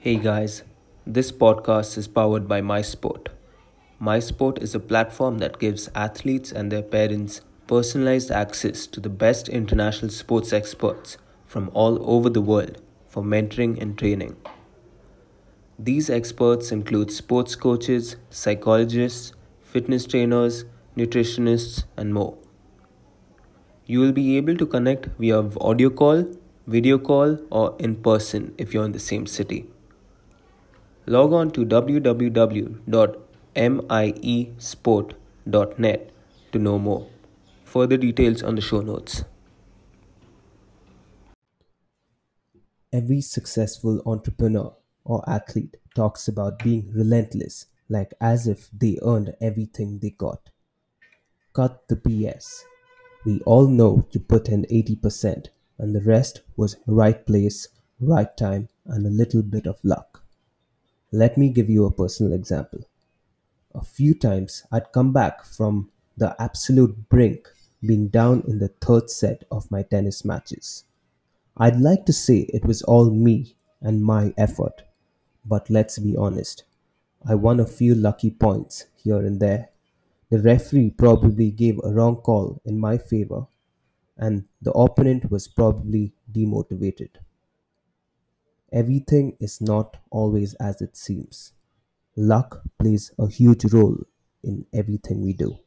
Hey guys, this podcast is powered by MySport. MySport is a platform that gives athletes and their parents personalized access to the best international sports experts from all over the world for mentoring and training. These experts include sports coaches, psychologists, fitness trainers, nutritionists, and more. You will be able to connect via audio call, video call, or in person if you're in the same city. Log on to www.mysport.net to know more. Further details on the show notes. Every successful entrepreneur or athlete talks about being relentless, like as if they earned everything they got. Cut the BS. We all know you put in 80%, and the rest was right place, right time, and a little bit of luck. Let me give you a personal example. A few times I'd come back from the absolute brink, being down in the third set of my tennis matches. I'd like to say it was all me and my effort, but let's be honest. I won a few lucky points here and there. The referee probably gave a wrong call in my favor, and the opponent was probably demotivated. Everything is not always as it seems. Luck plays a huge role in everything we do.